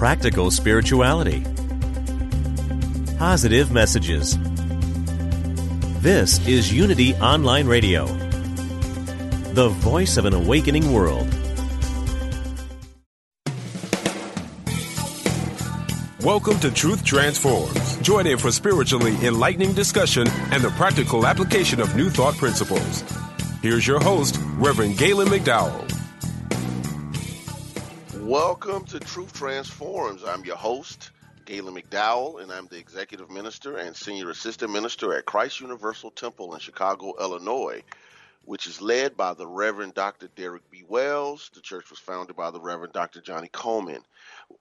practical spirituality, positive messages. This is Unity Online Radio, the voice of an awakening world. Welcome to Truth Transforms. Join in for spiritually enlightening discussion and the practical application of new thought principles. Here's your host, Reverend Galen McDowell. Welcome to Truth Transforms. I'm your host, Galen McDowell, and I'm the Executive Minister and Senior Assistant Minister at Christ Universal Temple in Chicago, Illinois, which is led by the Reverend Dr. Derek B. Wells. The church was founded by the Reverend Dr. Johnnie Colemon.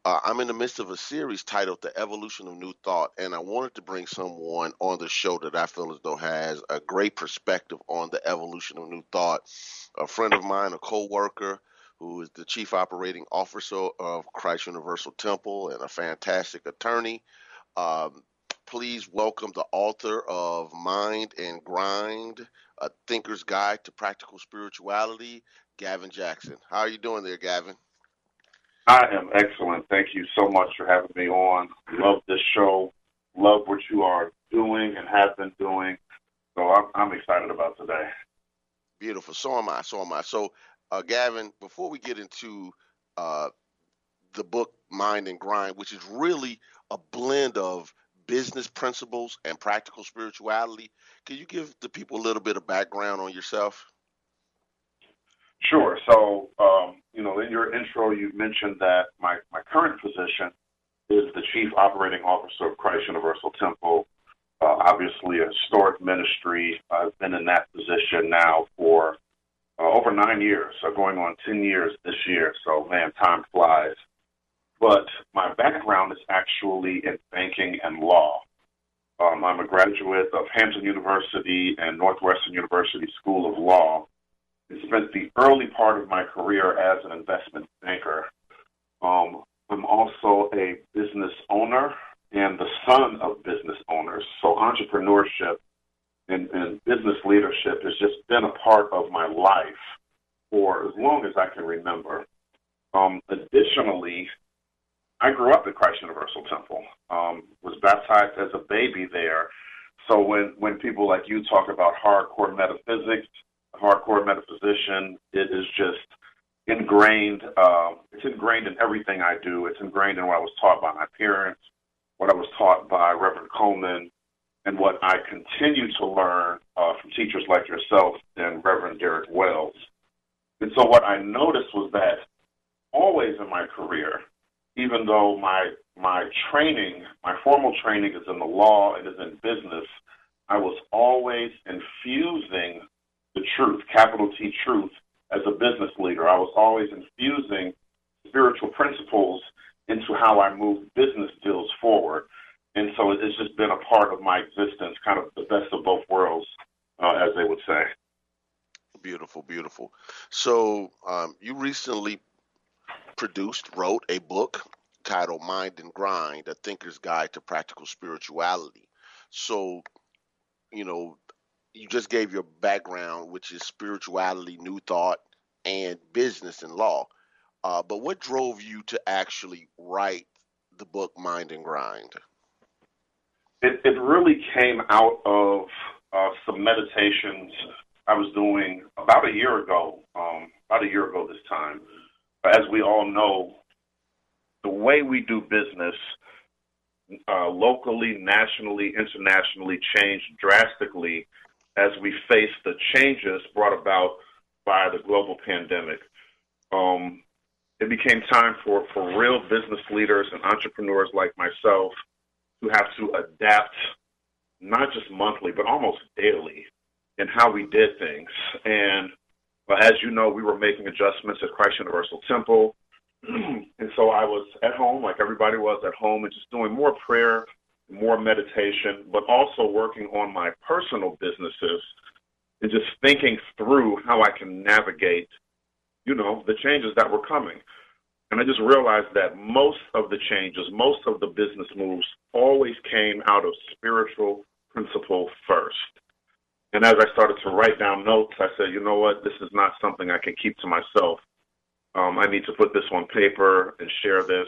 Uh, I'm in the midst of a series titled The Evolution of New Thought, and I wanted to bring someone on the show that I feel as though has a great perspective on the evolution of new thought. A friend of mine, a co worker, who is the chief operating officer of Christ Universal Temple and a fantastic attorney. Um, please welcome the author of Mind and Grind, A Thinker's Guide to Practical Spirituality, Gavin Jackson. How are you doing there, Gavin? I am excellent. Thank you so much for having me on. Love this show. Love what you are doing and have been doing. So I'm, I'm excited about today. Beautiful. So am I. So am I. So uh, Gavin, before we get into uh, the book Mind and Grind, which is really a blend of business principles and practical spirituality, can you give the people a little bit of background on yourself? Sure. So, um, you know, in your intro, you mentioned that my, my current position is the Chief Operating Officer of Christ Universal Temple. Uh, obviously, a historic ministry. I've been in that position now for uh, over nine years, so going on 10 years this year. So, man, time flies. But my background is actually in banking and law. Um, I'm a graduate of Hampton University and Northwestern University School of Law and spent the early part of my career as an investment banker. Um, I'm also a business owner and the son of business owners. So entrepreneurship and, and business leadership has just been a part of my life for as long as I can remember. Um, additionally, I grew up at Christ Universal Temple. Um, was baptized as a baby there. So when when people like you talk about hardcore metaphysics, hardcore metaphysician, it is just ingrained. Um, it's ingrained in everything I do. It's ingrained in what I was taught by my parents, what I was taught by Reverend Colemon, and what I continue to learn uh, from teachers like yourself and Reverend Derek Wells. And so what I noticed was that always in my career, even though my my training, my formal training is in the law and is in business, I was always infusing the truth, capital T truth, as a business leader. I was always infusing spiritual principles into how I move business deals forward. And so it's just been a part of my existence, kind of the best of both worlds, uh, as they would say. Beautiful, beautiful. So um, you recently produced, wrote a book titled Mind and Grind, A Thinker's Guide to Practical Spirituality. So, you know, you just gave your background, which is spirituality, new thought, and business and law. Uh, but what drove you to actually write the book Mind and Grind? It, it really came out of uh, some meditations I was doing about a year ago, um, about a year ago this time. As we all know, the way we do business uh, locally, nationally, internationally changed drastically as we face the changes brought about by the global pandemic. Um, it became time for, for real business leaders and entrepreneurs like myself to have to adapt not just monthly, but almost daily in how we did things. And uh, as you know, we were making adjustments at Christ Universal Temple. and so I was at home, like everybody was at home, and just doing more prayer, more meditation, but also working on my personal businesses and just thinking through how I can navigate, you know, the changes that were coming. And I just realized that most of the changes, most of the business moves always came out of spiritual principle first. And as I started to write down notes, I said, you know what, this is not something I can keep to myself. Um, I need to put this on paper and share this.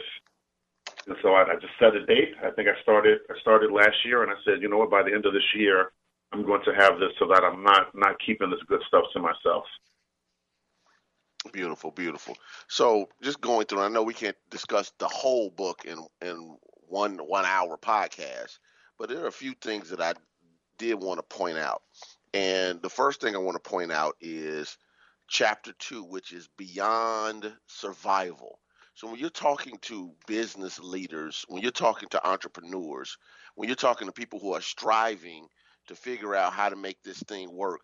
And so I, I just set a date. I think I started I started last year, and I said, you know what, by the end of this year, I'm going to have this so that I'm not not keeping this good stuff to myself. Beautiful, beautiful. So just going through, I know we can't discuss the whole book in in one one hour podcast, but there are a few things that I did want to point out. And the first thing I want to point out is chapter two, which is beyond survival. So when you're talking to business leaders, when you're talking to entrepreneurs, when you're talking to people who are striving to figure out how to make this thing work,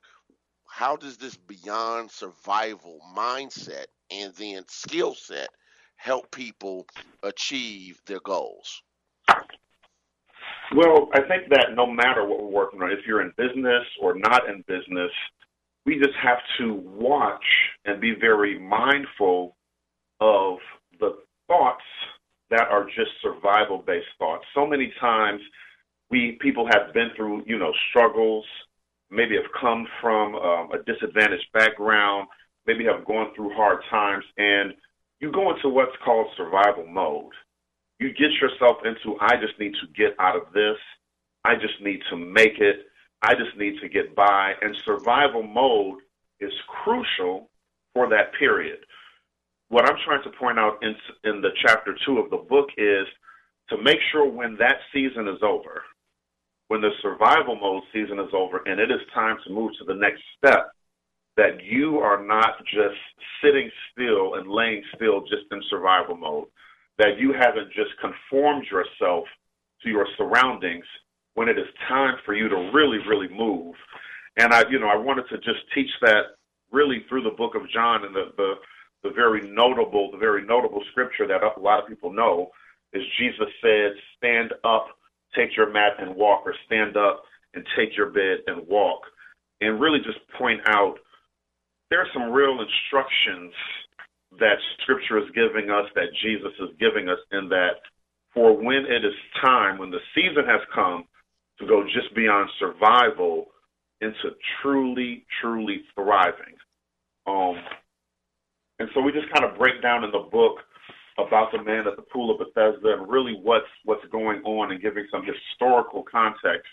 how does this beyond survival mindset and then skill set help people achieve their goals? Well, I think that no matter what we're working on, if you're in business or not in business, we just have to watch and be very mindful of the thoughts that are just survival based thoughts. So many times we people have been through, you know, struggles, maybe have come from um, a disadvantaged background, maybe have gone through hard times, and you go into what's called survival mode. You get yourself into, I just need to get out of this. I just need to make it. I just need to get by. And survival mode is crucial for that period. What I'm trying to point out in, in the chapter two of the book is to make sure when that season is over, when the survival mode season is over and it is time to move to the next step, that you are not just sitting still and laying still just in survival mode, that you haven't just conformed yourself to your surroundings when it is time for you to really, really move. And I, you know, I wanted to just teach that really through the book of John and the, the, the very notable, the very notable scripture that a lot of people know is Jesus said, stand up take your mat and walk, or stand up and take your bed and walk, and really just point out there are some real instructions that Scripture is giving us, that Jesus is giving us, in that for when it is time, when the season has come to go just beyond survival into truly, truly thriving. Um, and so we just kind of break down in the book about the man at the pool of Bethesda and really what's what's going on and giving some historical context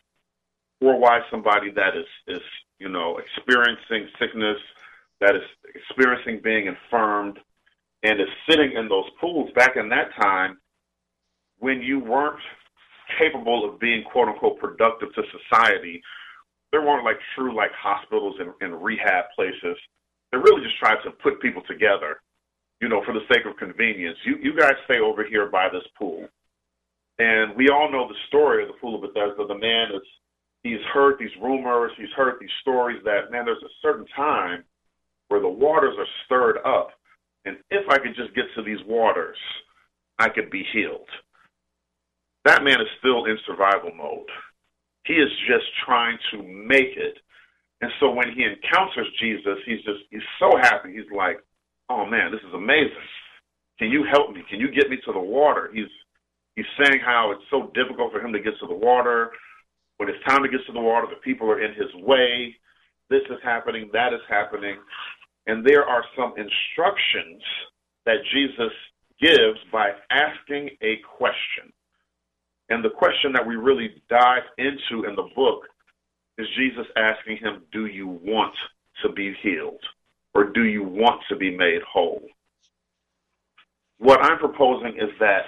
for why somebody that is is you know experiencing sickness, that is experiencing being infirmed, and is sitting in those pools back in that time when you weren't capable of being quote unquote productive to society. There weren't like true like hospitals and, and rehab places. They really just tried to put people together you know, for the sake of convenience, you, you guys stay over here by this pool. And we all know the story of the pool of Bethesda. The man is, he's heard these rumors, he's heard these stories that, man, there's a certain time where the waters are stirred up. And if I could just get to these waters, I could be healed. That man is still in survival mode. He is just trying to make it. And so when he encounters Jesus, he's just, he's so happy. He's like, oh man, this is amazing. Can you help me? Can you get me to the water? He's he's saying how it's so difficult for him to get to the water. When it's time to get to the water, the people are in his way. This is happening, that is happening. And there are some instructions that Jesus gives by asking a question. And the question that we really dive into in the book is Jesus asking him, Do you want to be healed? Or do you want to be made whole? What I'm proposing is that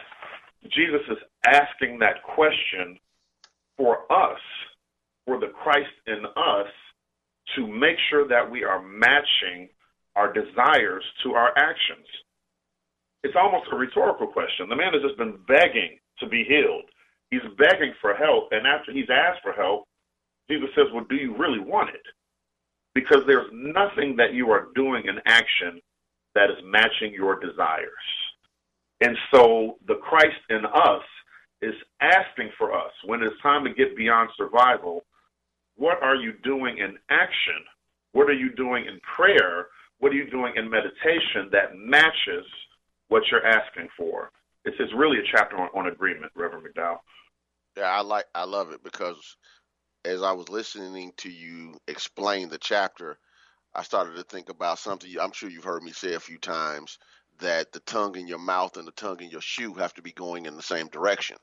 Jesus is asking that question for us, for the Christ in us, to make sure that we are matching our desires to our actions. It's almost a rhetorical question. The man has just been begging to be healed. He's begging for help, and after he's asked for help, Jesus says, Well, do you really want it? Because there's nothing that you are doing in action that is matching your desires. And so the Christ in us is asking for us when it's time to get beyond survival what are you doing in action? What are you doing in prayer? What are you doing in meditation that matches what you're asking for? It's, it's really a chapter on, on agreement, Reverend McDowell. Yeah, I like I love it because as I was listening to you explain the chapter, I started to think about something I'm sure you've heard me say a few times that the tongue in your mouth and the tongue in your shoe have to be going in the same direction.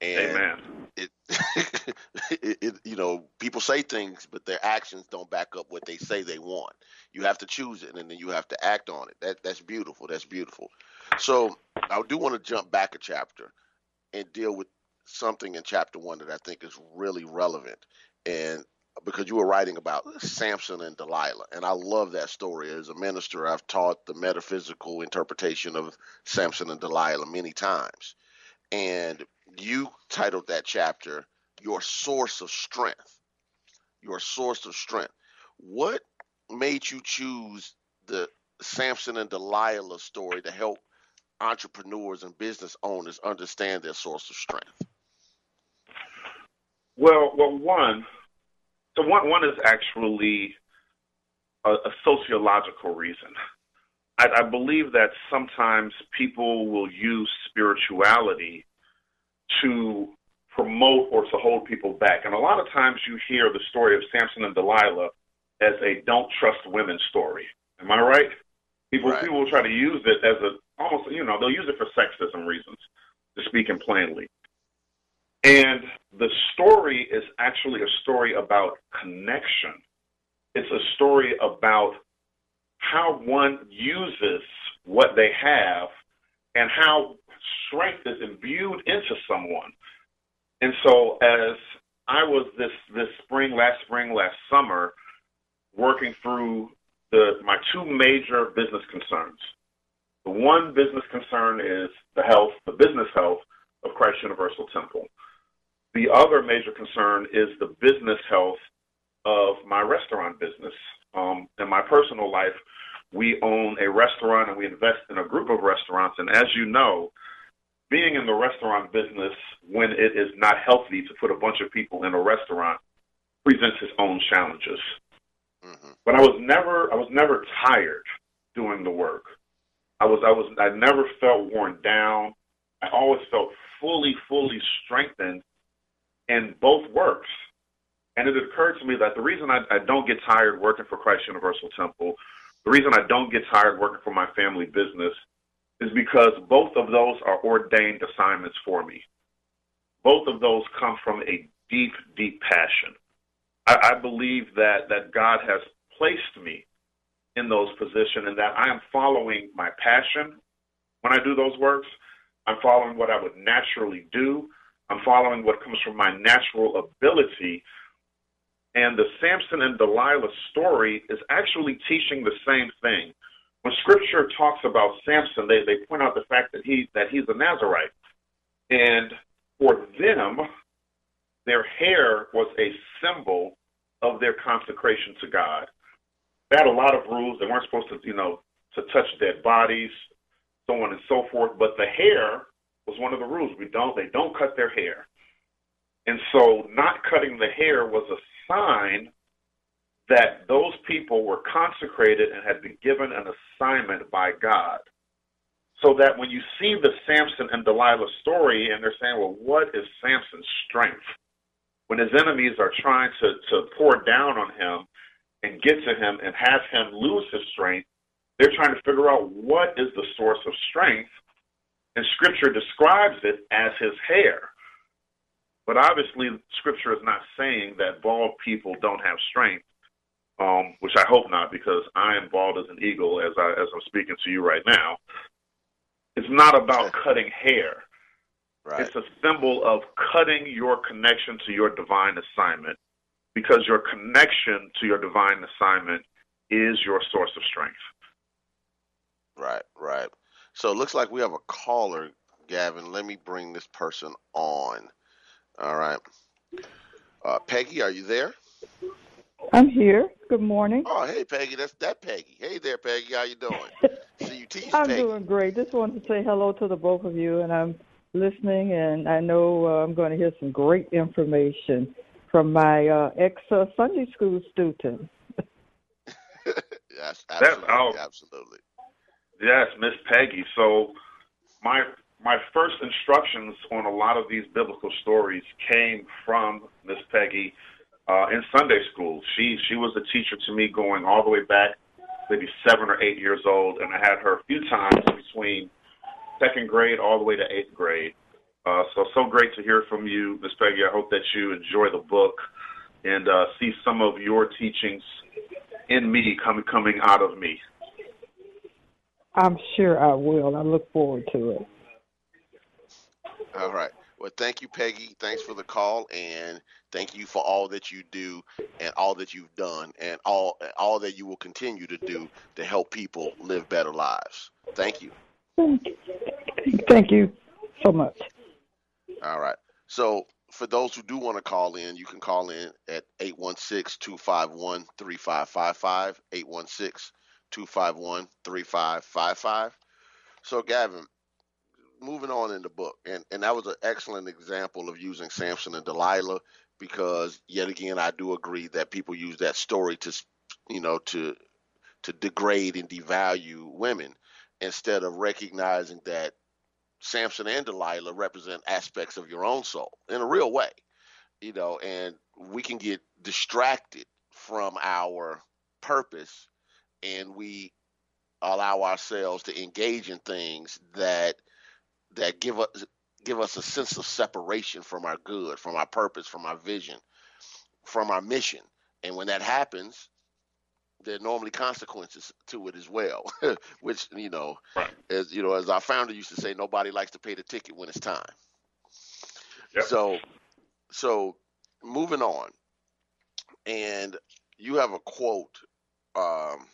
And Amen. It, it, it, you know, people say things, but their actions don't back up what they say they want. You have to choose it, and then you have to act on it. That that's beautiful. That's beautiful. So I do want to jump back a chapter and deal with something in chapter one that I think is really relevant, and because you were writing about Samson and Delilah, and I love that story. As a minister, I've taught the metaphysical interpretation of Samson and Delilah many times, and you titled that chapter "Your Source of Strength." Your source of strength. What made you choose the Samson and Delilah story to help entrepreneurs and business owners understand their source of strength? Well, well, one, so one one is actually a, a sociological reason. I, I believe that sometimes people will use spirituality to promote or to hold people back, and a lot of times you hear the story of Samson and Delilah as a "don't trust women" story. Am I right? People Right. people will try to use it as a almost you know they'll use it for sexism reasons, to speak in plainly. And the story is actually a story about connection. It's a story about how one uses what they have and how strength is imbued into someone. And so as I was this this spring, last spring, last summer, working through the my two major business concerns. The one business concern is the health, the business health of Christ Universal Temple. The other major concern is the business health of my restaurant business. Um, in my personal life, we own a restaurant and we invest in a group of restaurants. And as you know, being in the restaurant business when it is not healthy to put a bunch of people in a restaurant presents its own challenges. hmm But I was never I was never tired doing the work. I was I was I never felt worn down. I always felt fully, fully strengthened in both works. And it occurred to me that the reason I, I don't get tired working for Christ Universal Temple, the reason I don't get tired working for my family business is because both of those are ordained assignments for me. Both of those come from a deep, deep passion. I, I believe that, that God has placed me in those positions and that I am following my passion when I do those works. I'm following what I would naturally do. I'm following what comes from my natural ability. And the Samson and Delilah story is actually teaching the same thing. When scripture talks about Samson, they, they point out the fact that he that he's a Nazarite. And for them, their hair was a symbol of their consecration to God. They had a lot of rules. They weren't supposed to, you know, to touch dead bodies, so on and so forth. But the hair was one of the rules. We don't they don't cut their hair. And so not cutting the hair was a sign that those people were consecrated and had been given an assignment by God. So that when you see the Samson and Delilah story and they're saying, well, what is Samson's strength? When his enemies are trying to, to pour down on him and get to him and have him lose his strength, they're trying to figure out what is the source of strength. And scripture describes it as his hair. But obviously, scripture is not saying that bald people don't have strength, um, which I hope not, because I am bald as an eagle as I as I'm speaking to you right now. It's not about cutting hair. Right. It's a symbol of cutting your connection to your divine assignment because your connection to your divine assignment is your source of strength. Right, right. So it looks like we have a caller, Gavin. Let me bring this person on. All right. Uh, Peggy, are you there? I'm here. Good morning. Oh, hey Peggy, that's that Peggy. Hey there, Peggy. How you doing? See you teach I'm Peggy. doing great. Just wanted to say hello to the both of you, and I'm listening, and I know uh, I'm going to hear some great information from my uh, ex uh, Sunday school student. yes, absolutely, absolutely. Yes, Miss Peggy. So my my first instructions on a lot of these biblical stories came from Miss Peggy uh, in Sunday school. She she was a teacher to me going all the way back, maybe seven or eight years old, and I had her a few times between second grade all the way to eighth grade. Uh, so so great to hear from you, Miss Peggy. I hope that you enjoy the book and uh, see some of your teachings in me coming coming out of me. I'm sure I will. I look forward to it. All right. Well, thank you, Peggy. Thanks for the call, and thank you for all that you do and all that you've done, and all all that you will continue to do to help people live better lives. Thank you. Thank you, thank you so much. All right. So for those who do want to call in, you can call in at 816-251-3555, 816-251-3555. So Gavin, moving on in the book, and, and that was an excellent example of using Samson and Delilah because yet again I do agree that people use that story to you know to to degrade and devalue women instead of recognizing that Samson and Delilah represent aspects of your own soul in a real way, you know, and we can get distracted from our purpose and we allow ourselves to engage in things that that give us give us a sense of separation from our good, from our purpose, from our vision, from our mission. And when that happens, there are normally consequences to it as well, which you know, right. as you know, as our founder used to say, nobody likes to pay the ticket when it's time. Yep. So, so moving on, and you have a quote um,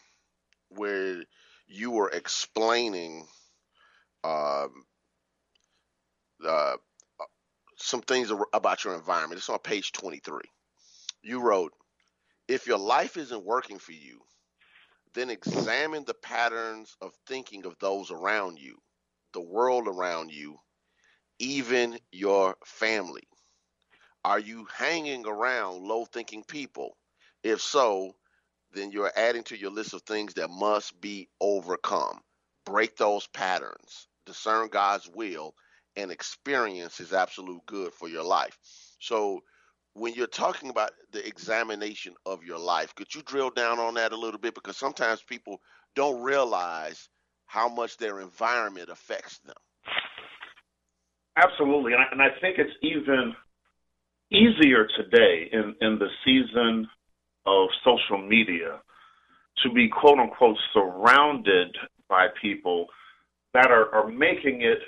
where you were explaining um, uh, some things about your environment. It's on page 23. You wrote, if your life isn't working for you, then examine the patterns of thinking of those around you, the world around you, even your family. Are you hanging around low thinking people? If so, then you're adding to your list of things that must be overcome. Break those patterns, discern God's will, and experience His absolute good for your life. So, when you're talking about the examination of your life, could you drill down on that a little bit? Because sometimes people don't realize how much their environment affects them. Absolutely, and I, and I think it's even easier today in, in the season of social media to be quote unquote surrounded by people that are, are making it,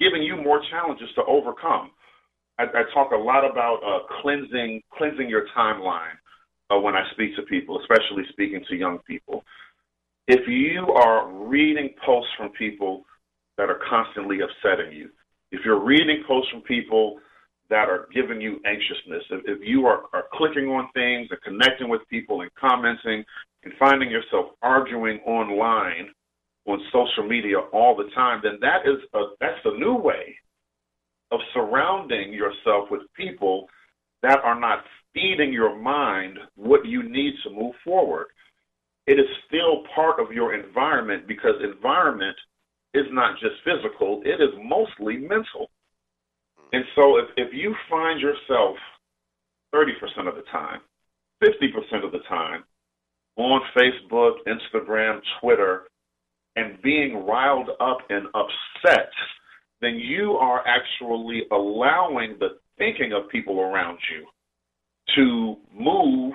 giving you more challenges to overcome. I, I talk a lot about uh, cleansing cleansing your timeline uh, when I speak to people, especially speaking to young people. If you are reading posts from people that are constantly upsetting you, if you're reading posts from people that are giving you anxiousness, if, if you are, are clicking on things and connecting with people and commenting and finding yourself arguing online on social media all the time, then that is a, that's a new way of surrounding yourself with people that are not feeding your mind what you need to move forward. It is still part of your environment because environment is not just physical, it is mostly mental. And so if, if you find yourself 30% of the time, 50% of the time on Facebook, Instagram, Twitter, and being riled up and upset then you are actually allowing the thinking of people around you to move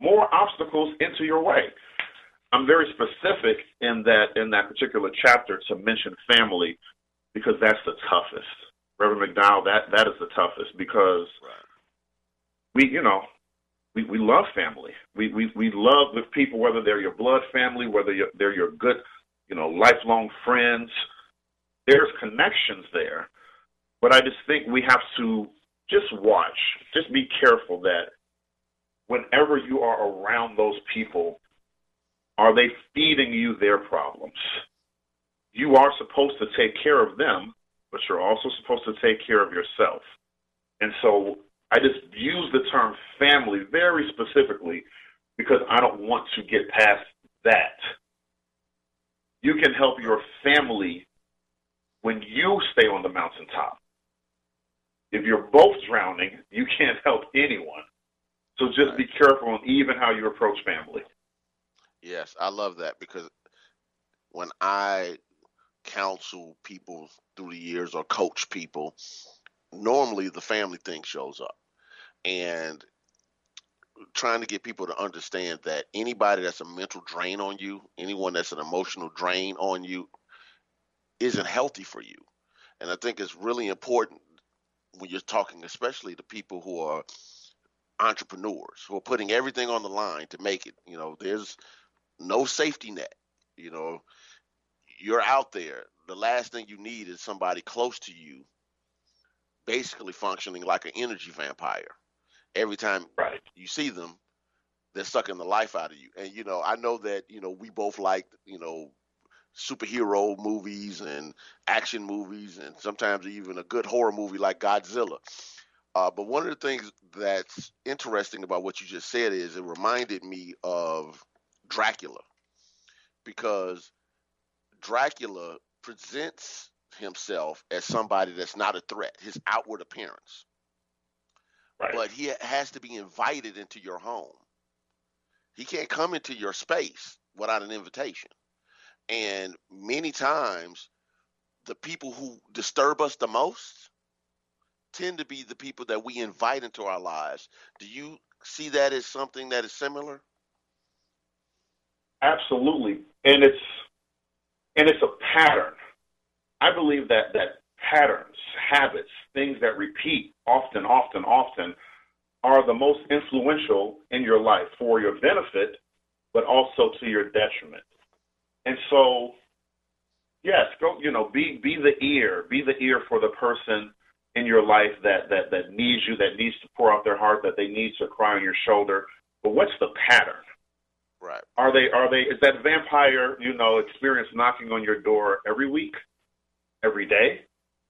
more obstacles into your way. I'm very specific in that in that particular chapter to mention family because that's the toughest. Reverend McDowell, that that is the toughest because Right. we, you know, we, we love family. We, we we love the people, whether they're your blood family, whether you're, they're your good, you know, lifelong friends. There's connections there, but I just think we have to just watch, just be careful that whenever you are around those people, are they feeding you their problems? You are supposed to take care of them, but you're also supposed to take care of yourself. And so I just use the term family very specifically because I don't want to get past that. You can help your family when you stay on the mountaintop. If you're both drowning, you can't help anyone. So just be careful on even how you approach family. Yes, I love that because when I counsel people through the years or coach people, normally the family thing shows up. And trying to get people to understand that anybody that's a mental drain on you, anyone that's an emotional drain on you, isn't healthy for you. And I think it's really important when you're talking, especially to people who are entrepreneurs who are putting everything on the line to make it. You know, there's no safety net. You know, you're out there. The last thing you need is somebody close to you basically functioning like an energy vampire. Every time Right. you see them, they're sucking the life out of you. And you know, I know that, you know, we both like, you know, superhero movies and action movies and sometimes even a good horror movie like Godzilla. Uh, but one of the things that's interesting about what you just said is it reminded me of Dracula because Dracula presents himself as somebody that's not a threat, his outward appearance, Right. but he has to be invited into your home. He can't come into your space without an invitation. And many times, the people who disturb us the most tend to be the people that we invite into our lives. Do you see that as something that is similar? Absolutely, and it's and it's a pattern. I believe that that patterns, habits, things that repeat often, often, often, are the most influential in your life for your benefit, but also to your detriment. And so, yes, go. You know, be be the ear, be the ear for the person in your life that that that needs you, that needs to pour out their heart, that they need to cry on your shoulder. But what's the pattern? Right. Are they are they is that vampire, you know, experience knocking on your door every week, every day,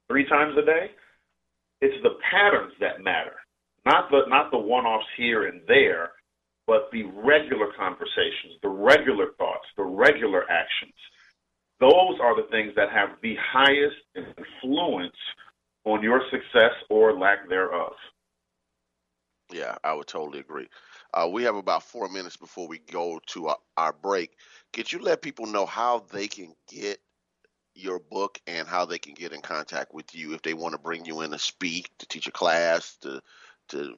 three times a day? It's the patterns that matter. Not the not the one offs here and there, but the regular conversations, the regular thoughts, the regular actions. Those are the things that have the highest influence on your success or lack thereof. Yeah, I would totally agree. Uh, we have about four minutes before we go to our, our break. Could you let people know how they can get your book and how they can get in contact with you if they want to bring you in to speak, to teach a class, to to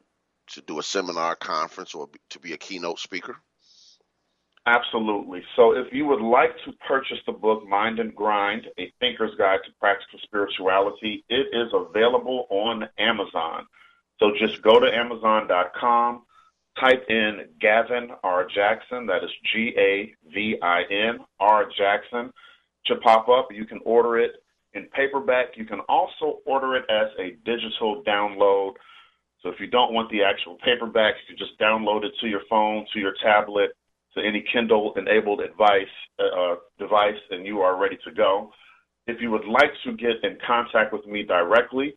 to do a seminar, conference, or to be a keynote speaker? Absolutely. So if you would like to purchase the book Mind and Grind, A Thinker's Guide to Practical Spirituality, it is available on Amazon. So just go to Amazon.com, type in Gavin R. Jackson, that is G A V I N R. Jackson, to pop up. You can order it in paperback. You can also order it as a digital download. So if you don't want the actual paperback, you can just download it to your phone, to your tablet, to any Kindle enabled advice, uh, device, and you are ready to go. If you would like to get in contact with me directly,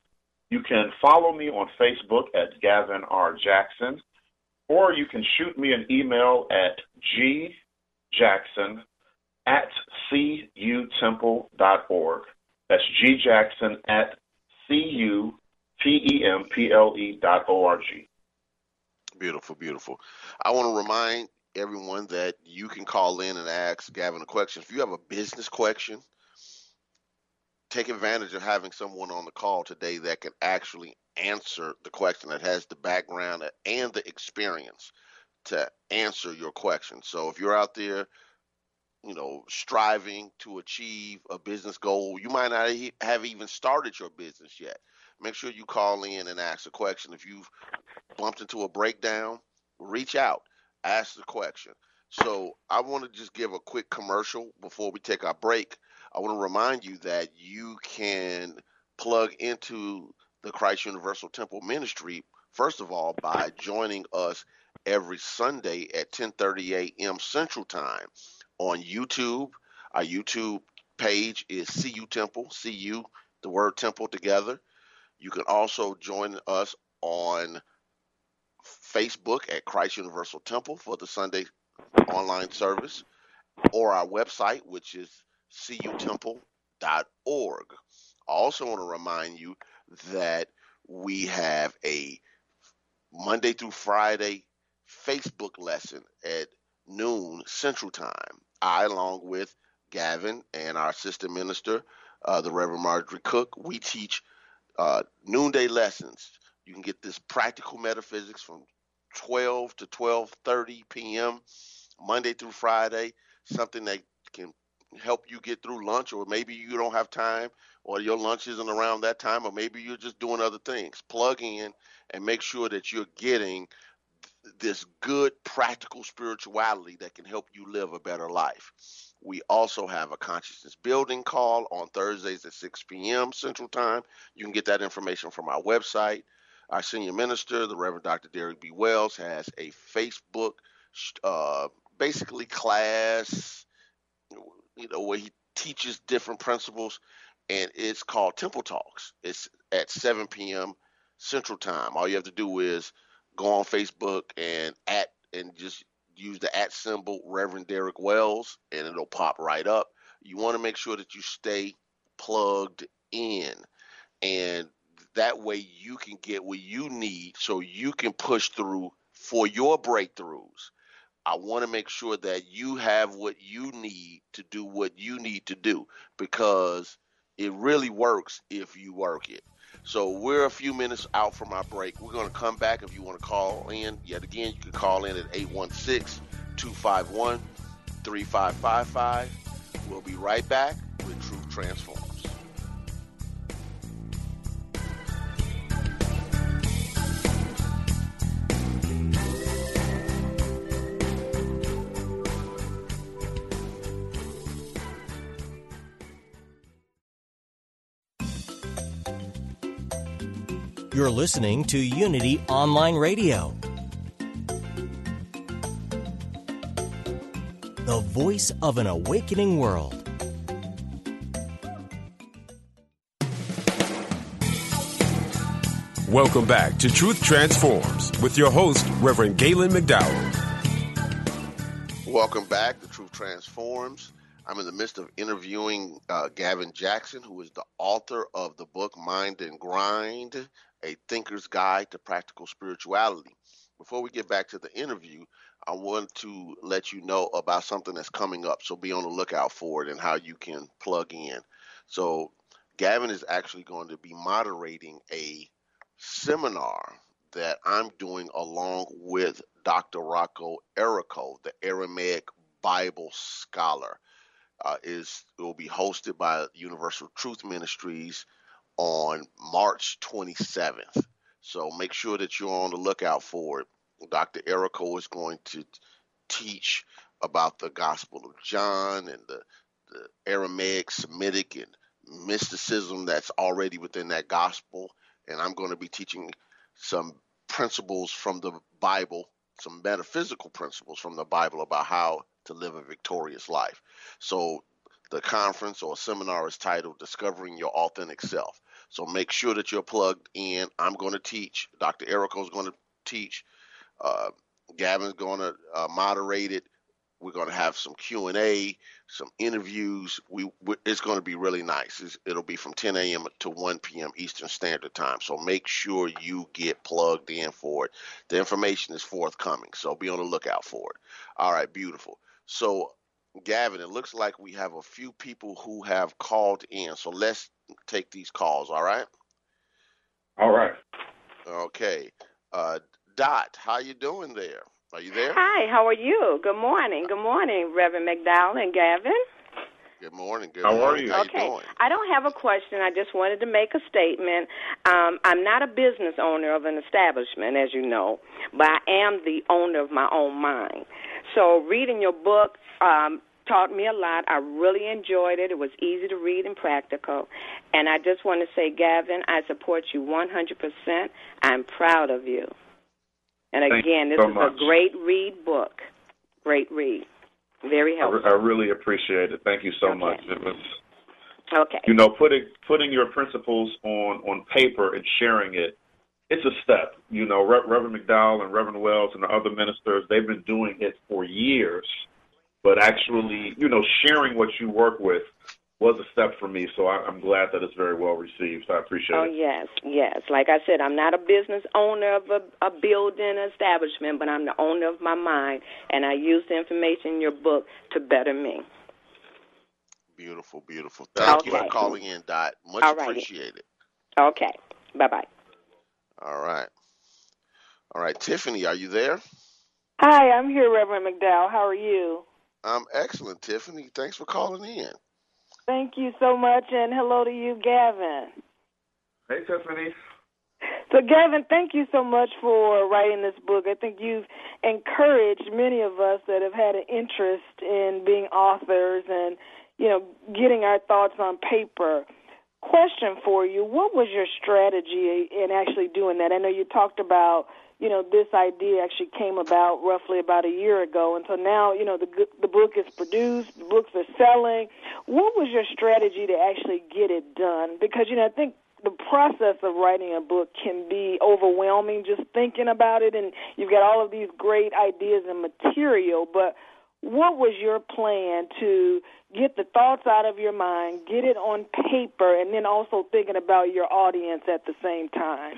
you can follow me on Facebook at Gavin R. Jackson, or you can shoot me an email at gjackson at cutemple.org. That's gjackson at c-u-t-e-m-p-l-e dot o-r-g. Beautiful, beautiful. I want to remind everyone that you can call in and ask Gavin a question. If you have a business question, take advantage of having someone on the call today that can actually answer the question that has the background and the experience to answer your question. So if you're out there you know, striving to achieve a business goal. You might not have even started your business yet. Make sure you call in and ask a question. If you've bumped into a breakdown, reach out, ask the question. So I want to just give a quick commercial before we take our break. I want to remind you that you can plug into the Christ Universal Temple Ministry first of all by joining us every Sunday at 10:30 a.m. Central Time on YouTube. Our YouTube page is CU Temple, CU, the word temple together. You can also join us on Facebook at Christ Universal Temple for the Sunday online service or our website, which is cutemple.org. I also want to remind you that we have a Monday through Friday Facebook lesson at noon Central Time. I, along with Gavin and our assistant minister, uh, the Reverend Marjorie Cook, we teach uh, noonday lessons. You can get this practical metaphysics from 12 to 12:30 p.m. Monday through Friday, something that can help you get through lunch, or maybe you don't have time, or your lunch isn't around that time, or maybe you're just doing other things. Plug in and make sure that you're getting this good practical spirituality that can help you live a better life. We also have a consciousness building call on Thursdays at 6 p.m. Central Time. You can get that information from our website. Our senior minister, the Reverend Dr. Derek B. Wells, has a Facebook uh, basically class, you know, where he teaches different principles, and it's called Temple Talks. It's at 7 p.m. Central Time. All you have to do is go on Facebook and at and just use the at symbol Reverend Derek Wells, and it'll pop right up. You want to make sure that you stay plugged in, and that way you can get what you need so you can push through for your breakthroughs. I want to make sure that you have what you need to do what you need to do because it really works if you work it. So we're a few minutes out from our break. We're going to come back. If you want to call in, yet again, you can call in at 816 251 3555. We'll be right back with Truth Transform. You're listening to Unity Online Radio, the voice of an awakening world. Welcome back to Truth Transforms with your host, Reverend Galen McDowell. Welcome back to Truth Transforms. I'm in the midst of interviewing uh, Gavin Jackson, who is the author of the book Mind and Grind a thinker's guide to practical spirituality. Before we get back to the interview, I want to let you know about something that's coming up. So be on the lookout for it and how you can plug in. So, Gavin is actually going to be moderating a seminar that I'm doing along with Dr. Rocco Errico, the Aramaic Bible scholar. Uh, is it will be hosted by Universal Truth Ministries on March 27th. So make sure that you're on the lookout for it. Dr. Errico is going to teach about the Gospel of John and the, the Aramaic, Semitic, and mysticism that's already within that gospel. And I'm going to be teaching some principles from the Bible, some metaphysical principles from the Bible about how to live a victorious life. So the conference or seminar is titled Discovering Your Authentic Self. So make sure that you're plugged in. I'm going to teach. Dr. Errico is going to teach. Uh, Gavin's going to uh, moderate it. We're going to have some Q and A, some interviews. We, we it's going to be really nice. It's, it'll be from 10 a.m. to 1 p.m. Eastern Standard Time. So make sure you get plugged in for it. The information is forthcoming, so be on the lookout for it. All right, beautiful. So Gavin, it looks like we have a few people who have called in. So let's take these calls, all right? All right. Okay. Uh, Dot, how you doing there? Are you there? Hi, how are you? Good morning. Good morning, Reverend McDowell and Gavin. Good morning. Good How morning. are you? How okay. you doing? I don't have a question. I just wanted to make a statement. Um, I'm not a business owner of an establishment, as you know, but I am the owner of my own mind. So reading your book um, taught me a lot. I really enjoyed it. It was easy to read and practical. And I just want to say, Gavin, I support you 100%. I'm proud of you. And Thank again, this so is much. a great read book. Great read. Very I, helpful. re- I really appreciate it. Thank you so Okay. much. It was, Okay. you know, putting putting your principles on on paper and sharing it. It's a step. You know, Re- Reverend McDowell and Reverend Wells and the other ministers, they've been doing it for years. But actually, you know, sharing what you work with was a step for me. So I, I'm glad that it's very well received. So I appreciate Oh it. Oh yes, yes. Like I said, I'm not a business owner of a, a building establishment, but I'm the owner of my mind, and I use the information in your book to better me. Beautiful, beautiful. Thank you for calling in, Dot. Much All righty. appreciated. Okay. Bye bye. All right. All right. Tiffany, are you there? Hi, I'm here, Reverend McDowell. How are you? I'm excellent, Tiffany. Thanks for calling in. Thank you so much, and hello to you, Gavin. Hey, Tiffany. So, Gavin, thank you so much for writing this book. I think you've encouraged many of us that have had an interest in being authors and, you know, getting our thoughts on paper. Question for you What was your strategy in actually doing that? I know you talked about, you know, this idea actually came about roughly about a year ago. And so now, you know, the, the book is produced, the books are selling. What was your strategy to actually get it done? Because, you know, I think the process of writing a book can be overwhelming just thinking about it and you've got all of these great ideas and material but what was your plan to get the thoughts out of your mind get it on paper and then also thinking about your audience at the same time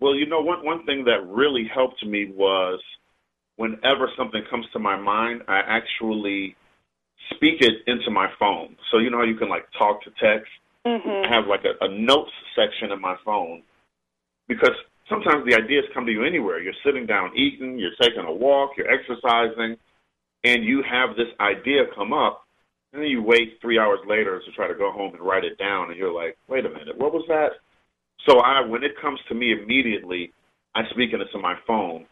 Well, you know, one one thing that really helped me was whenever something comes to my mind, I actually speak it into my phone. So you know how you can like talk to text. mhm I have like a, a notes section in my phone because sometimes the ideas come to you anywhere. You're sitting down eating, you're taking a walk, you're exercising, and you have this idea come up, and then you wait three hours later to try to go home and write it down, and you're like, wait a minute, what was that? So I, when it comes to me immediately, I speak it into my phone,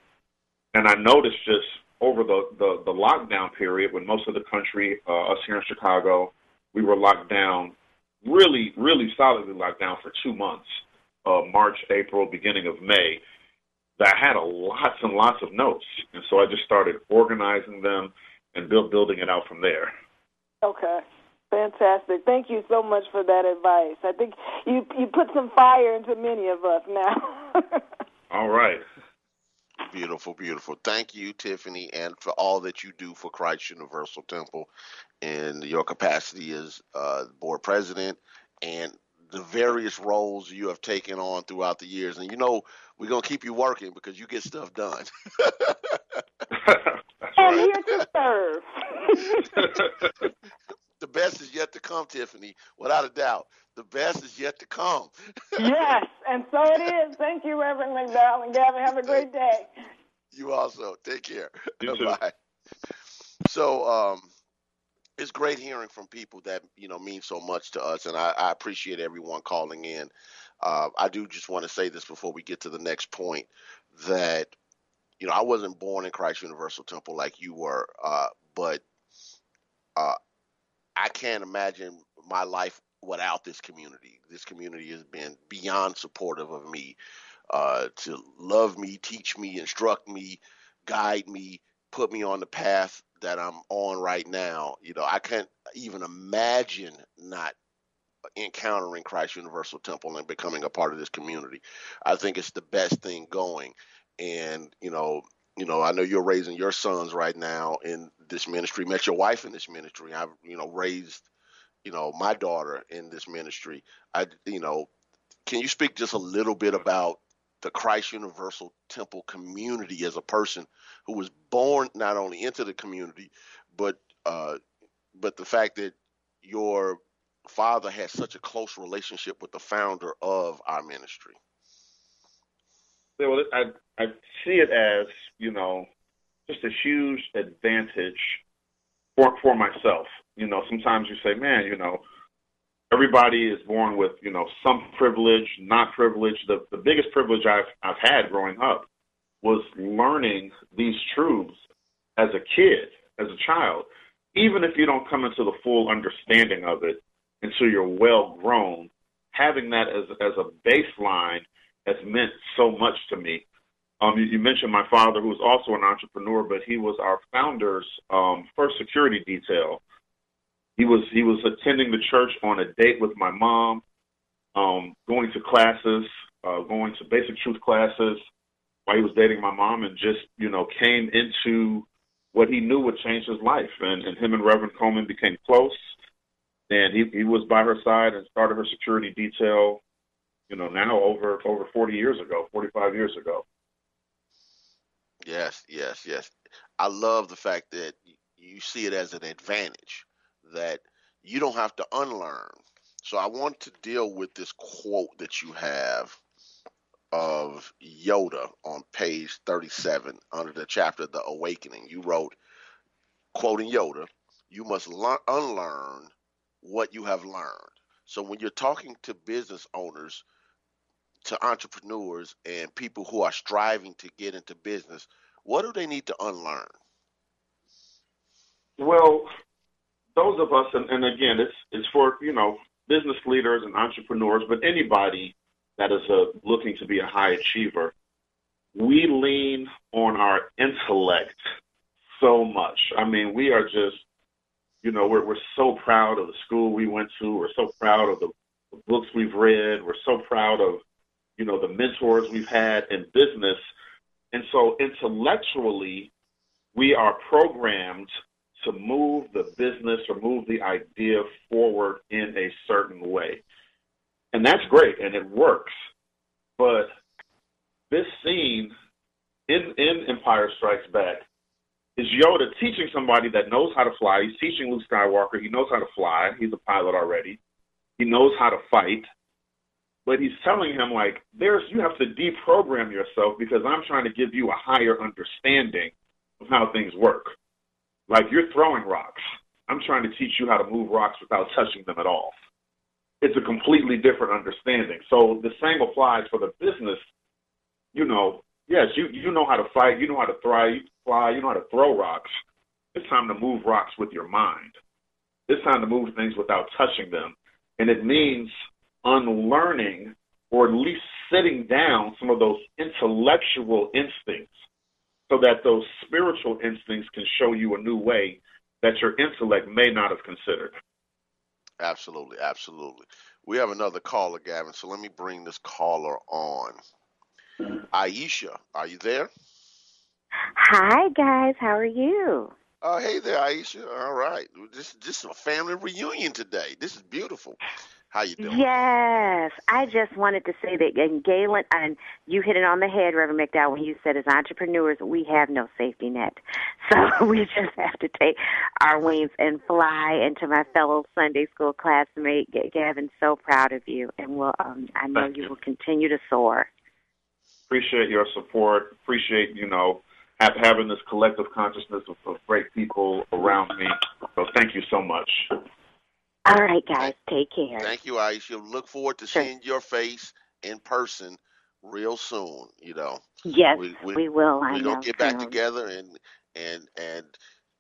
and I noticed just over the, the, the lockdown period when most of the country, uh, us here in Chicago, we were locked down, really, really solidly locked down for two months, uh, March, April, beginning of May. That I had a lots and lots of notes, and so I just started organizing them and build building it out from there. okay fantastic thank you so much for that advice i think you you put some fire into many of us now All right. Beautiful, beautiful. Thank you, Tiffany, and for all that you do for Christ Universal Temple in your capacity as uh, board president and the various roles you have taken on throughout the years. And you know, we're going to keep you working because you get stuff done. I'm here to serve the best is yet to come, Tiffany, without a doubt. The best is yet to come. yes, and so it is. Thank you, Reverend McDowell and Gavin. Have a great day. You also take care. You too. So um, it's great hearing from people that you know mean so much to us, and I, I appreciate everyone calling in. Uh, I do just want to say this before we get to the next point that you know I wasn't born in Christ Universal Temple like you were, uh, but uh, I can't imagine my life without this community. This community has been beyond supportive of me uh, to love me, teach me, instruct me, guide me, put me on the path that I'm on right now. You know, I can't even imagine not encountering Christ Universal Temple and becoming a part of this community. I think it's the best thing going. And, you know, you know, I know you're raising your sons right now in this ministry, met your wife in this ministry. I've, you know, raised, you know, my daughter in this ministry. I, you know, can you speak just a little bit about the Christ Universal Temple community as a person who was born not only into the community, but uh, but the fact that your father had such a close relationship with the founder of our ministry. Well, I I see it as you know just a huge advantage for for myself. You know, sometimes you say, man, you know, everybody is born with you know some privilege, not privilege. The the biggest privilege I've I've had growing up was learning these truths as a kid, as a child. Even if you don't come into the full understanding of it until you're well grown, having that as as a baseline has meant so much to me. Um, you, you mentioned my father, who was also an entrepreneur, but he was our founder's um, first security detail. He was he was attending the church on a date with my mom, um, going to classes, uh, going to basic truth classes while he was dating my mom, and just you know came into what he knew would change his life. And, and him and Reverend Colemon became close. And he he was by her side and started her security detail. You know, now over over 40 years ago, 45 years ago. Yes, yes, yes. I love the fact that you see it as an advantage that you don't have to unlearn. So I want to deal with this quote that you have of Yoda on page 37 under the chapter The Awakening. You wrote, quoting Yoda, you must learn, unlearn what you have learned. So when you're talking to business owners, to entrepreneurs and people who are striving to get into business, what do they need to unlearn? Well, those of us, and, and again, it's it's for you know business leaders and entrepreneurs, but anybody that is a, looking to be a high achiever, we lean on our intellect so much. I mean, we are just, you know, we're we're so proud of the school we went to. We're so proud of the, the books we've read. We're so proud of, you know, the mentors we've had in business. And so intellectually, we are programmed to move the business or move the idea forward in a certain way. And that's great and it works. But this scene in, in Empire Strikes Back is Yoda teaching somebody that knows how to fly. He's teaching Luke Skywalker. He knows how to fly. He's a pilot already. He knows how to fight. But he's telling him like, there's you have to deprogram yourself because I'm trying to give you a higher understanding of how things work. Like you're throwing rocks. I'm trying to teach you how to move rocks without touching them at all. It's a completely different understanding. So the same applies for the business. You know, yes, you you know how to fight, you know how to thrive, fly, you know how to throw rocks. It's time to move rocks with your mind. It's time to move things without touching them. And it means unlearning or at least sitting down some of those intellectual instincts so that those spiritual instincts can show you a new way that your intellect may not have considered. Absolutely, absolutely. We have another caller, Gavin, so let me bring this caller on. Aisha, are you there? Hi guys, how are you? Oh, hey there, Aisha. All right, this this is a family reunion today. This is beautiful. How you doing? Yes, I just wanted to say that, and Galen, and you hit it on the head, Reverend McDowell, when you said as entrepreneurs we have no safety net, so we just have to take our wings and fly. And to my fellow Sunday school classmate, Gavin, so proud of you, and will um, I know you, you will continue to soar. Appreciate your support. Appreciate you know have, having this collective consciousness of, of great people around me. So thank you so much. All right, guys. Take care. Thank you, Aisha. Look forward to sure. seeing your face in person real soon. You know. Yes, we, we, we will. We're gonna get back together and and and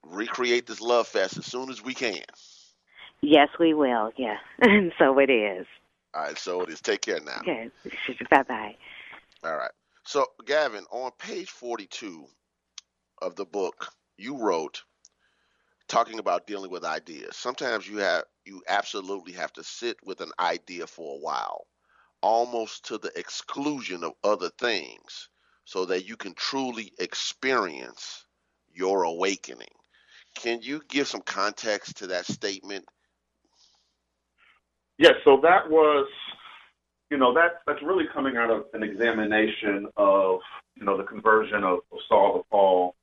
recreate this love fest as soon as we can. Yes, we will. Yeah, and so it is. All right, so it is. Take care now. Okay. Bye bye. All right. So, Gavin, on page 42 of the book, you wrote talking about dealing with ideas. Sometimes you have you absolutely have to sit with an idea for a while, almost to the exclusion of other things, so that you can truly experience your awakening. Can you give some context to that statement? Yes, so that was you know that that's really coming out of an examination of you know the conversion of, of Saul to Paul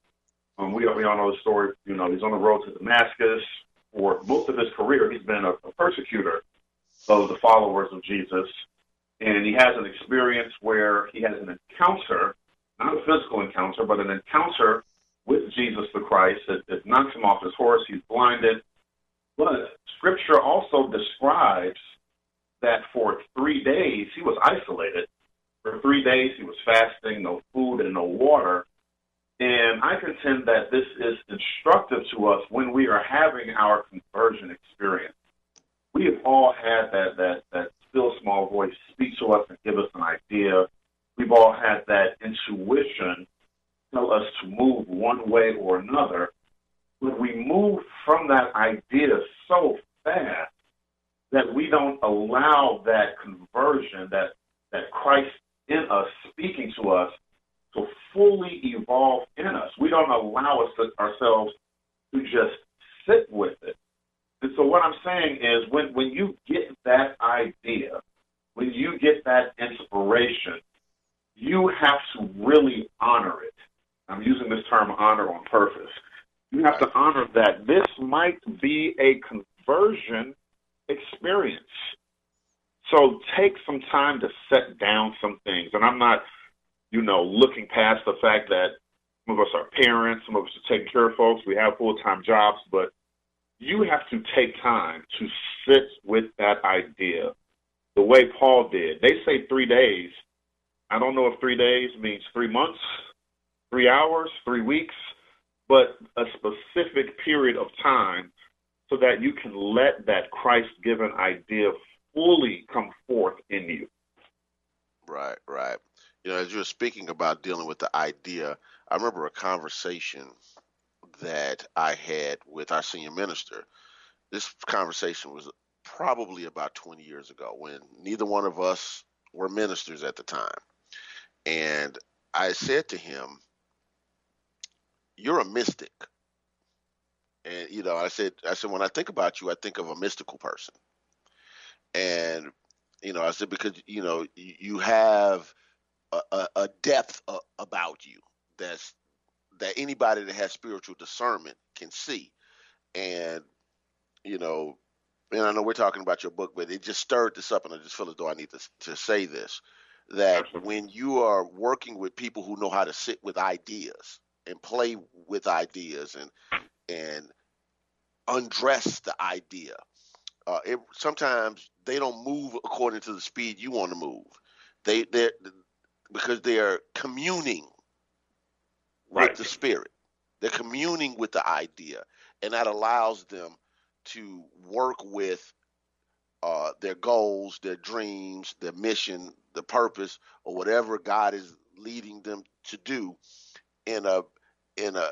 um, we, we all know the story. You know, he's on the road to Damascus. For most of his career, he's been a, a persecutor of the followers of Jesus. And he has an experience where he has an encounter, not a physical encounter, but an encounter with Jesus the Christ. It, it knocks him off his horse. He's blinded. But Scripture also describes that for three days he was isolated. For three days he was fasting, no food and no water. And I contend that this is instructive to us when we are having our conversion experience. We have all had that that that still small voice speak to us and give us an idea. We've all had that intuition tell us to move one way or another. But we move from that idea so fast that we don't allow that conversion, that that Christ in us speaking to us, to fully evolve in us. We don't allow us to, ourselves to just sit with it. And so what I'm saying is when, when you get that idea, when you get that inspiration, you have to really honor it. I'm using this term honor on purpose. You have to honor that this might be a conversion experience. So take some time to set down some things. And I'm not, you know, looking past the fact that some of us are parents, some of us are taking care of folks, we have full time jobs, but you have to take time to sit with that idea the way Paul did. They say three days. I don't know if three days means three months, three hours, three weeks, but a specific period of time so that you can let that Christ given idea fully come forth in you. Right, right. You know, as you were speaking about dealing with the idea, I remember a conversation that I had with our senior minister. This conversation was probably about 20 years ago when neither one of us were ministers at the time. And I said to him, You're a mystic. And you know, I said, I said, when I think about you, I think of a mystical person. And you know, I said because you know you have a, a, depth a, about you that's that anybody that has spiritual discernment can see. And you know, and I know we're talking about your book, but it just stirred this up, and I just feel as though I need to to say this that when you are working with people who know how to sit with ideas and play with ideas and and undress the idea. Uh, it, sometimes they don't move according to the speed you want to move. They they because they are communing right. with the spirit. They're communing with the idea, and that allows them to work with uh, their goals, their dreams, their mission, the purpose, or whatever God is leading them to do in a in a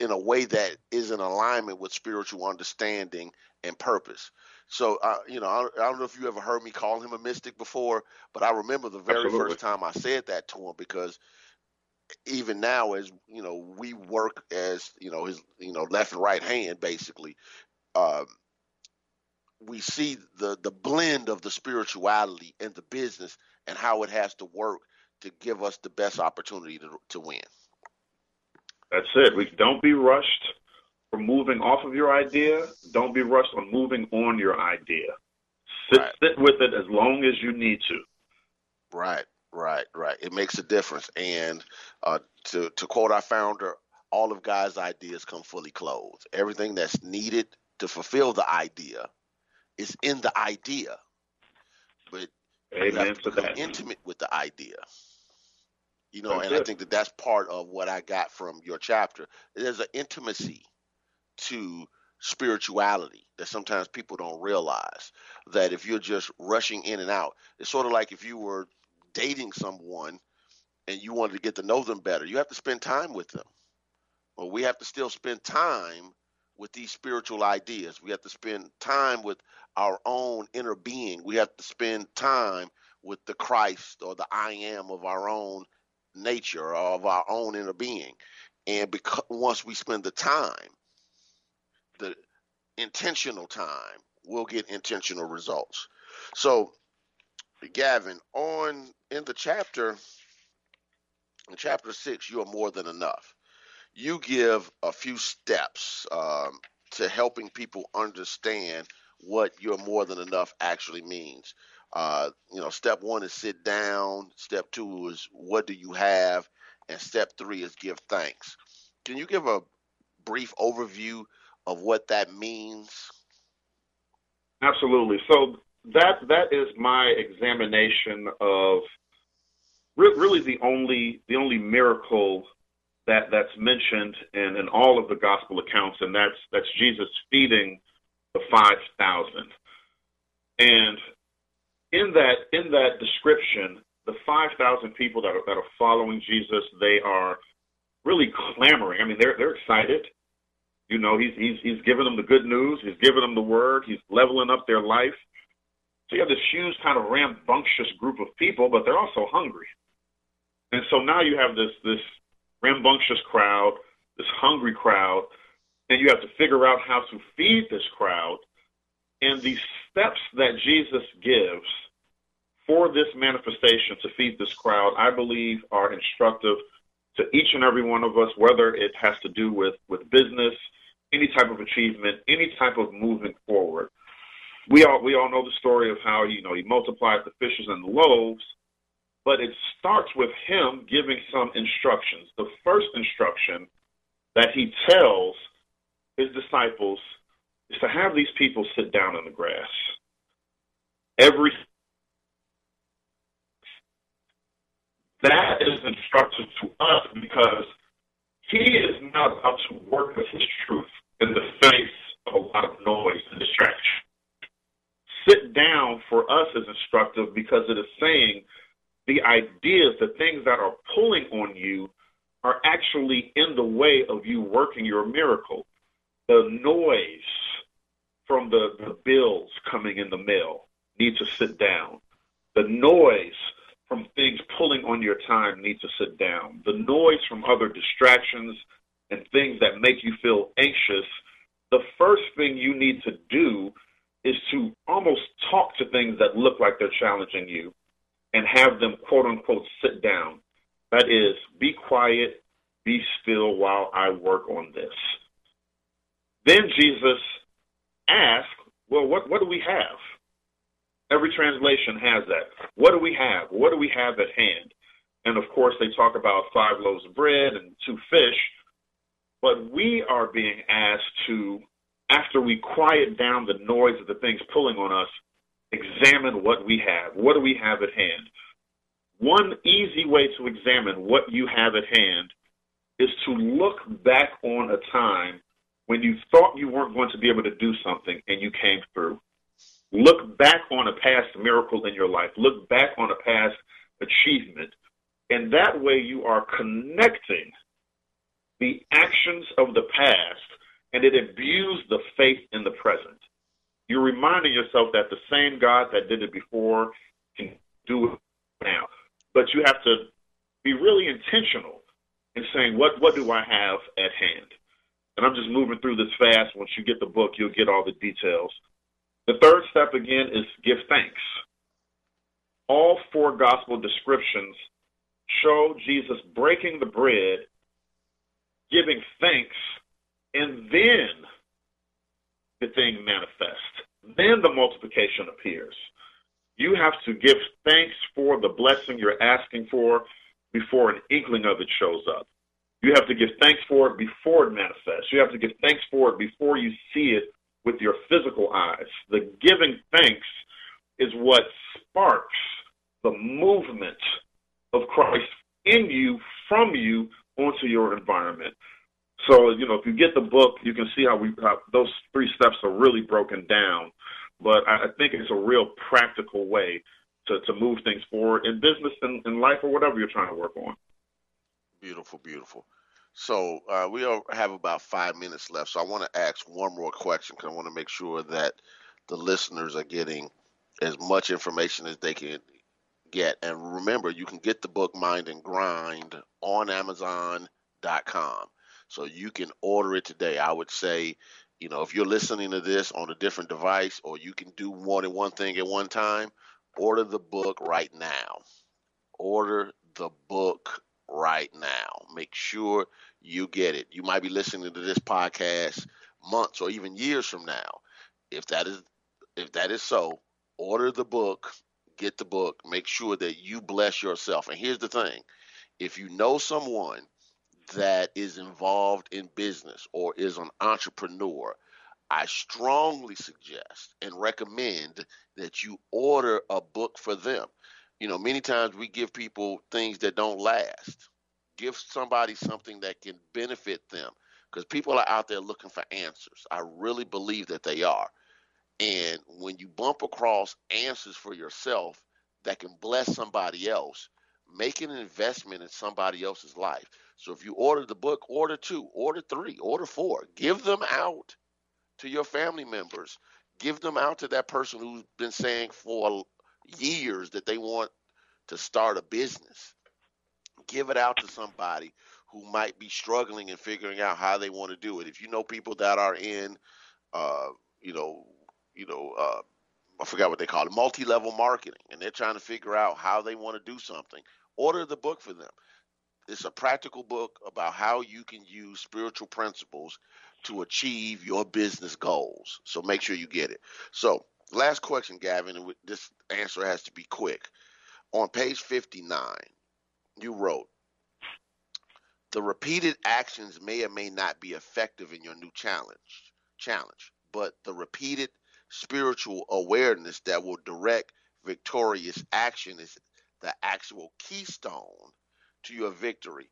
in a way that is in alignment with spiritual understanding and purpose. So, uh, you know, I, I, don't know if you ever heard me call him a mystic before, but I remember the very Absolutely. first time I said that to him because even now, as you know, we work as you know his you know left and right hand basically. Um, we see the the blend of the spirituality and the business and how it has to work to give us the best opportunity to to win. That's it. We don't be rushed from moving off of your idea. Don't be rushed on moving on your idea. Sit right. sit with it as long as you need to. Right, right, right. It makes a difference. And uh, to to quote our founder, all of God's ideas come fully clothed. Everything that's needed to fulfill the idea is in the idea. But Amen you have to become intimate with the idea. You know, and I think that that's part of what I got from your chapter. There's an intimacy to spirituality that sometimes people don't realize. That if you're just rushing in and out, it's sort of like if you were dating someone and you wanted to get to know them better, you have to spend time with them. Well, we have to still spend time with these spiritual ideas. We have to spend time with our own inner being. We have to spend time with the Christ or the I am of our own nature or of our own inner being. And because once we spend the time, the intentional time, we'll get intentional results. So, Gavin, on in the chapter, in chapter six, you are more than enough. You give a few steps um, to helping people understand what you're more than enough actually means. Uh, you know, step one is sit down. Step two is what do you have, and step three is give thanks. Can you give a brief overview of what that means? Absolutely. So that that is my examination of re- really the only the only miracle that that's mentioned in, in all of the gospel accounts, and that's that's Jesus feeding the five thousand. And in that in that description, the five thousand people that are that are following Jesus, they are really clamoring. I mean, they're they're excited. You know, he's he's he's giving them the good news. He's giving them the word. He's leveling up their life. So you have this huge kind of rambunctious group of people, but they're also hungry. And so now you have this this rambunctious crowd, this hungry crowd, and you have to figure out how to feed this crowd. And the steps that Jesus gives for this manifestation to feed this crowd, I believe, are instructive to each and every one of us, whether it has to do with, with business, any type of achievement, any type of movement forward. We all we all know the story of how you know he multiplied the fishes and the loaves, but it starts with him giving some instructions. The first instruction that he tells his disciples is to have these people sit down in the grass. Every that is instructive to us because he is not about to work with his truth in the face of a lot of noise and distraction. Sit down for us is instructive because it is saying the ideas, the things that are pulling on you, are actually in the way of you working your miracle. The noise from the, the bills coming in the mail need to sit down. The noise from things pulling on your time need to sit down. The noise from other distractions and things that make you feel anxious, the first thing you need to do is to almost talk to things that look like they're challenging you and have them quote unquote sit down. That is, be quiet, be still while I work on this. Then Jesus asked, Well, what, what do we have? Every translation has that. What do we have? What do we have at hand? And of course, they talk about five loaves of bread and two fish. But we are being asked to, after we quiet down the noise of the things pulling on us, examine what we have. What do we have at hand? One easy way to examine what you have at hand is to look back on a time when you thought you weren't going to be able to do something and you came through. Look back on a past miracle in your life. Look back on a past achievement. And that way you are connecting the actions of the past and it imbues the faith in the present. You're reminding yourself that the same God that did it before can do it now. But you have to be really intentional in saying, what, what do I have at hand? And I'm just moving through this fast. Once you get the book, you'll get all the details. The third step again is give thanks. All four gospel descriptions show Jesus breaking the bread, giving thanks, and then the thing manifests. Then the multiplication appears. You have to give thanks for the blessing you're asking for before an inkling of it shows up. You have to give thanks for it before it manifests. You have to give thanks for it before you see it with your thanks is what sparks the movement of Christ in you, from you, onto your environment. So, you know, if you get the book, you can see how we how those three steps are really broken down. But I, think it's a real practical way to, to move things forward in business and in life or whatever you're trying to work on. Beautiful, beautiful. So uh, we have about five minutes left. So I want to ask one more question because I want to make sure that the listeners are getting as much information as they can get. And remember, you can get the book Mind and Grind on Amazon.com. So you can order it today. I would say, you know, if you're listening to this on a different device or you can do more than one thing at one time, order the book right now. Order the book right now. Make sure you get it. You might be listening to this podcast months or even years from now. If that is if that is so, order the book, get the book, make sure that you bless yourself. And here's the thing if you know someone that is involved in business or is an entrepreneur, I strongly suggest and recommend that you order a book for them. You know, many times we give people things that don't last. Give somebody something that can benefit them because people are out there looking for answers. I really believe that they are. And when you bump across answers for yourself that can bless somebody else, make an investment in somebody else's life. So if you order the book, order two, order three, order four. Give them out to your family members. Give them out to that person who's been saying for years that they want to start a business. Give it out to somebody who might be struggling and figuring out how they want to do it. If you know people that are in, uh, you know, you know, uh, I forgot what they call it, multi-level marketing, and they're trying to figure out how they want to do something. Order the book for them. It's a practical book about how you can use spiritual principles to achieve your business goals. So make sure you get it. So, last question, Gavin, and this answer has to be quick. On page 59, you wrote, the repeated actions may or may not be effective in your new challenge challenge, but the repeated spiritual awareness that will direct victorious action is the actual keystone to your victory.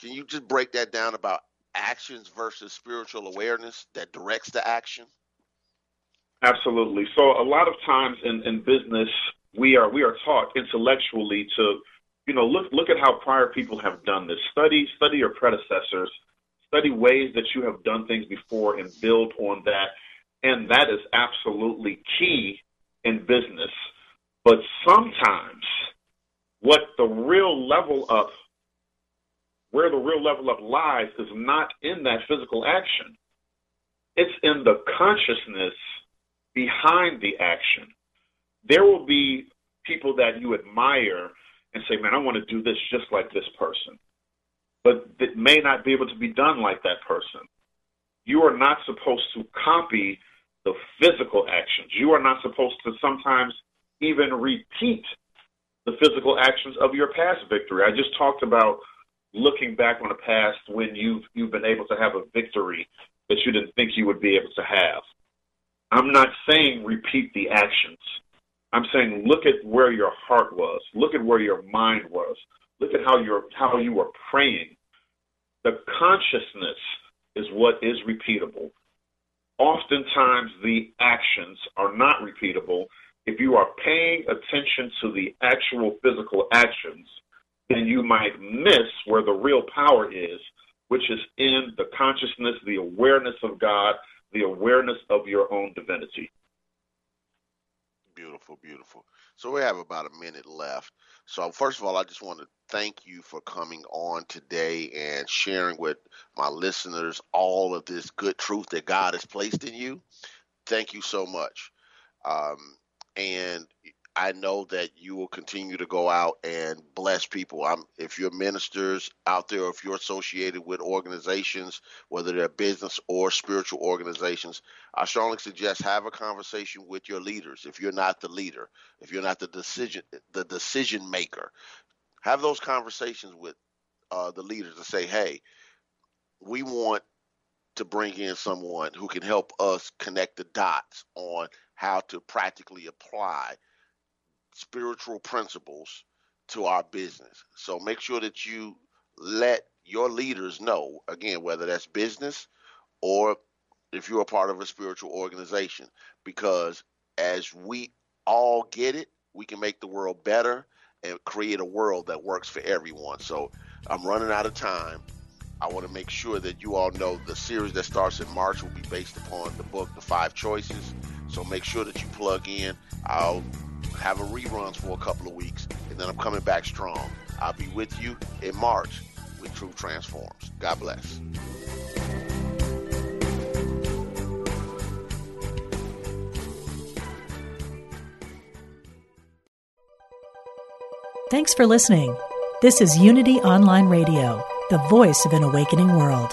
Can you just break that down about actions versus spiritual awareness that directs the action? Absolutely. So a lot of times in, in business, we are we are taught intellectually to, you know, look look at how prior people have done this. Study study your predecessors, study ways that you have done things before, and build on that. And that is absolutely key in business. But sometimes, what the real level of where the real level up lies is not in that physical action. It's in the consciousness behind the action. There will be people that you admire and say, man, I want to do this just like this person. But it may not be able to be done like that person. You are not supposed to copy the physical actions. You are not supposed to sometimes even repeat the physical actions of your past victory. I just talked about looking back on the past when you've you've been able to have a victory that you didn't think you would be able to have. I'm not saying repeat the actions. I'm saying look at where your heart was. Look at where your mind was. Look at how you're how you were praying. The consciousness is what is repeatable. Oftentimes the actions are not repeatable. If you are paying attention to the actual physical actions, then you might miss where the real power is, which is in the consciousness, the awareness of God, the awareness of your own divinity. Beautiful, beautiful. So we have about a minute left. So first of all, I just want to thank you for coming on today and sharing with my listeners all of this good truth that God has placed in you. Thank you so much. Um, and I know that you will continue to go out and bless people. I'm, if you're ministers out there, or if you're associated with organizations, whether they're business or spiritual organizations, I strongly suggest have a conversation with your leaders. If you're not the leader, if you're not the decision the decision maker, have those conversations with uh, the leaders and say, "Hey, we want to bring in someone who can help us connect the dots on how to practically apply." Spiritual principles to our business. So make sure that you let your leaders know, again, whether that's business or if you're a part of a spiritual organization, because as we all get it, we can make the world better and create a world that works for everyone. So I'm running out of time. I want to make sure that you all know the series that starts in March will be based upon the book, The Five Choices. So make sure that you plug in. I'll have a reruns for a couple of weeks, and then I'm coming back strong. I'll be with you in March with Truth Transforms. God bless. Thanks for listening. This is Unity Online Radio, the voice of an awakening world.